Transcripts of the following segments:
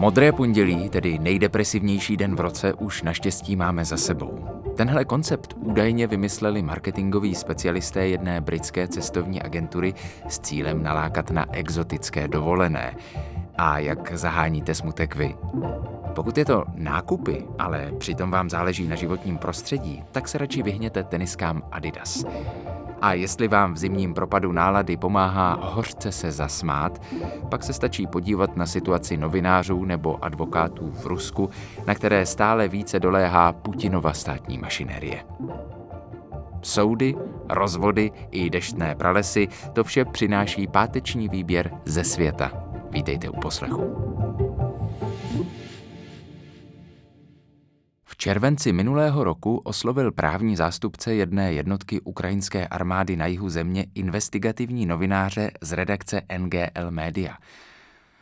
Modré pondělí, tedy nejdepresivnější den v roce, už naštěstí máme za sebou. Tenhle koncept údajně vymysleli marketingoví specialisté jedné britské cestovní agentury s cílem nalákat na exotické dovolené. A jak zaháníte smutek vy? Pokud je to nákupy, ale přitom vám záleží na životním prostředí, tak se radši vyhněte teniskám Adidas. A jestli vám v zimním propadu nálady pomáhá hořce se zasmát, pak se stačí podívat na situaci novinářů nebo advokátů v Rusku, na které stále více doléhá Putinova státní mašinérie. Soudy, rozvody i deštné pralesy, to vše přináší páteční výběr ze světa. Vítejte u poslechu. Červenci minulého roku oslovil právní zástupce jedné jednotky ukrajinské armády na jihu země investigativní novináře z redakce NGL Media –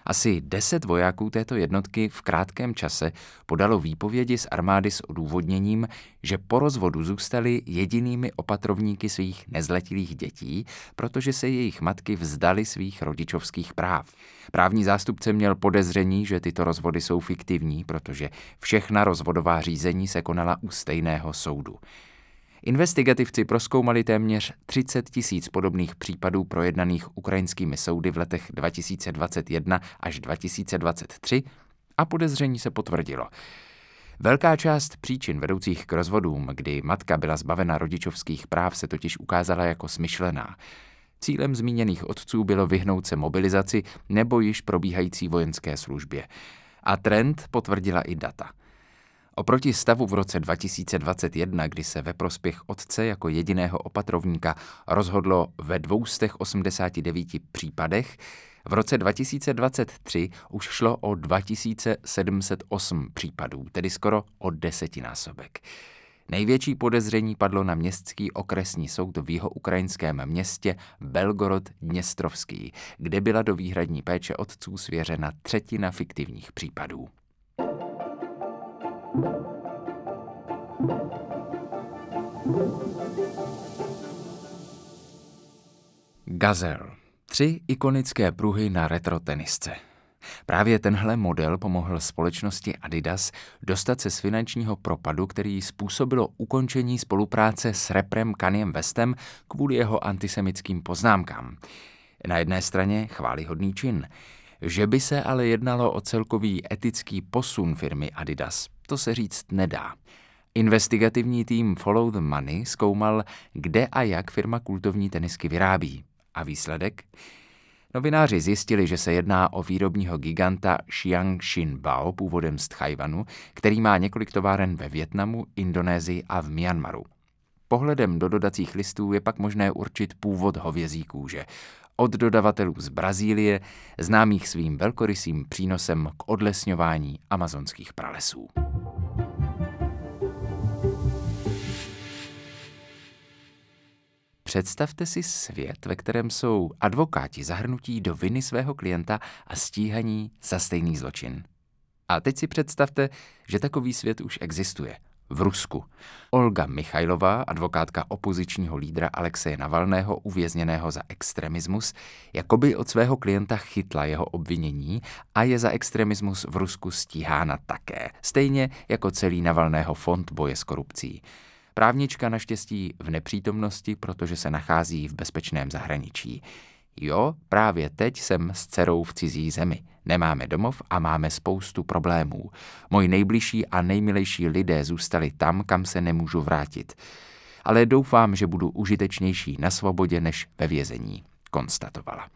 asi deset vojáků této jednotky v krátkém čase podalo výpovědi z armády s odůvodněním, že po rozvodu zůstali jedinými opatrovníky svých nezletilých dětí, protože se jejich matky vzdali svých rodičovských práv. Právní zástupce měl podezření, že tyto rozvody jsou fiktivní, protože všechna rozvodová řízení se konala u stejného soudu. Investigativci proskoumali téměř 30 tisíc podobných případů projednaných ukrajinskými soudy v letech 2021 až 2023 a podezření se potvrdilo. Velká část příčin vedoucích k rozvodům, kdy matka byla zbavena rodičovských práv, se totiž ukázala jako smyšlená. Cílem zmíněných otců bylo vyhnout se mobilizaci nebo již probíhající vojenské službě. A trend potvrdila i data – Oproti stavu v roce 2021, kdy se ve prospěch otce jako jediného opatrovníka rozhodlo ve 289 případech, v roce 2023 už šlo o 2708 případů, tedy skoro o desetinásobek. Největší podezření padlo na městský okresní soud v jeho ukrajinském městě Belgorod Dněstrovský, kde byla do výhradní péče otců svěřena třetina fiktivních případů. Gazel. Tři ikonické pruhy na retro tenisce. Právě tenhle model pomohl společnosti Adidas dostat se z finančního propadu, který způsobilo ukončení spolupráce s reprem Kaniem Westem kvůli jeho antisemickým poznámkám. Na jedné straně chválihodný čin, že by se ale jednalo o celkový etický posun firmy Adidas, to se říct nedá. Investigativní tým Follow the Money zkoumal, kde a jak firma kultovní tenisky vyrábí. A výsledek? Novináři zjistili, že se jedná o výrobního giganta Xiang Bao původem z Tchajvanu, který má několik továren ve Větnamu, Indonésii a v Myanmaru. Pohledem do dodacích listů je pak možné určit původ hovězí kůže. Od dodavatelů z Brazílie, známých svým velkorysým přínosem k odlesňování amazonských pralesů. Představte si svět, ve kterém jsou advokáti zahrnutí do viny svého klienta a stíhaní za stejný zločin. A teď si představte, že takový svět už existuje. V Rusku. Olga Michajlová, advokátka opozičního lídra Alexeje Navalného, uvězněného za extremismus, jakoby od svého klienta chytla jeho obvinění a je za extremismus v Rusku stíhána také, stejně jako celý Navalného fond boje s korupcí. Právnička naštěstí v nepřítomnosti, protože se nachází v bezpečném zahraničí. Jo, právě teď jsem s dcerou v cizí zemi. Nemáme domov a máme spoustu problémů. Moji nejbližší a nejmilejší lidé zůstali tam, kam se nemůžu vrátit. Ale doufám, že budu užitečnější na svobodě než ve vězení, konstatovala.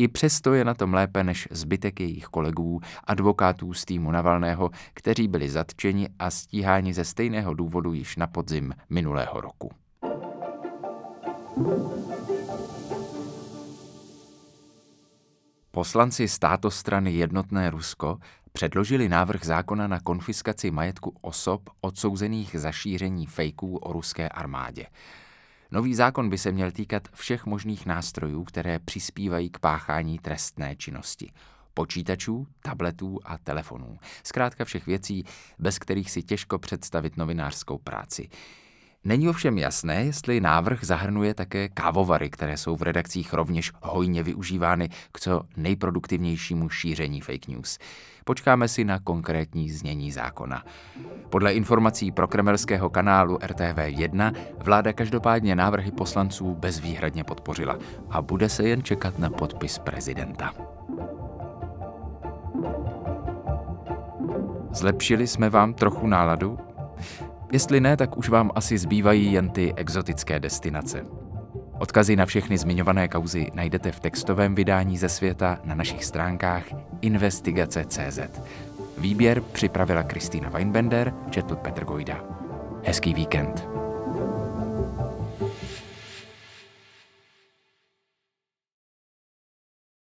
I přesto je na tom lépe než zbytek jejich kolegů, advokátů z týmu Navalného, kteří byli zatčeni a stíháni ze stejného důvodu již na podzim minulého roku. Poslanci státostrany Jednotné Rusko předložili návrh zákona na konfiskaci majetku osob odsouzených za šíření fejků o ruské armádě. Nový zákon by se měl týkat všech možných nástrojů, které přispívají k páchání trestné činnosti. Počítačů, tabletů a telefonů. Zkrátka všech věcí, bez kterých si těžko představit novinářskou práci. Není ovšem jasné, jestli návrh zahrnuje také kávovary, které jsou v redakcích rovněž hojně využívány k co nejproduktivnějšímu šíření fake news. Počkáme si na konkrétní znění zákona. Podle informací pro kremelského kanálu RTV1 vláda každopádně návrhy poslanců bezvýhradně podpořila a bude se jen čekat na podpis prezidenta. Zlepšili jsme vám trochu náladu? Jestli ne, tak už vám asi zbývají jen ty exotické destinace. Odkazy na všechny zmiňované kauzy najdete v textovém vydání ze světa na našich stránkách investigace.cz. Výběr připravila Kristýna Weinbender, četl Petr Gojda. Hezký víkend.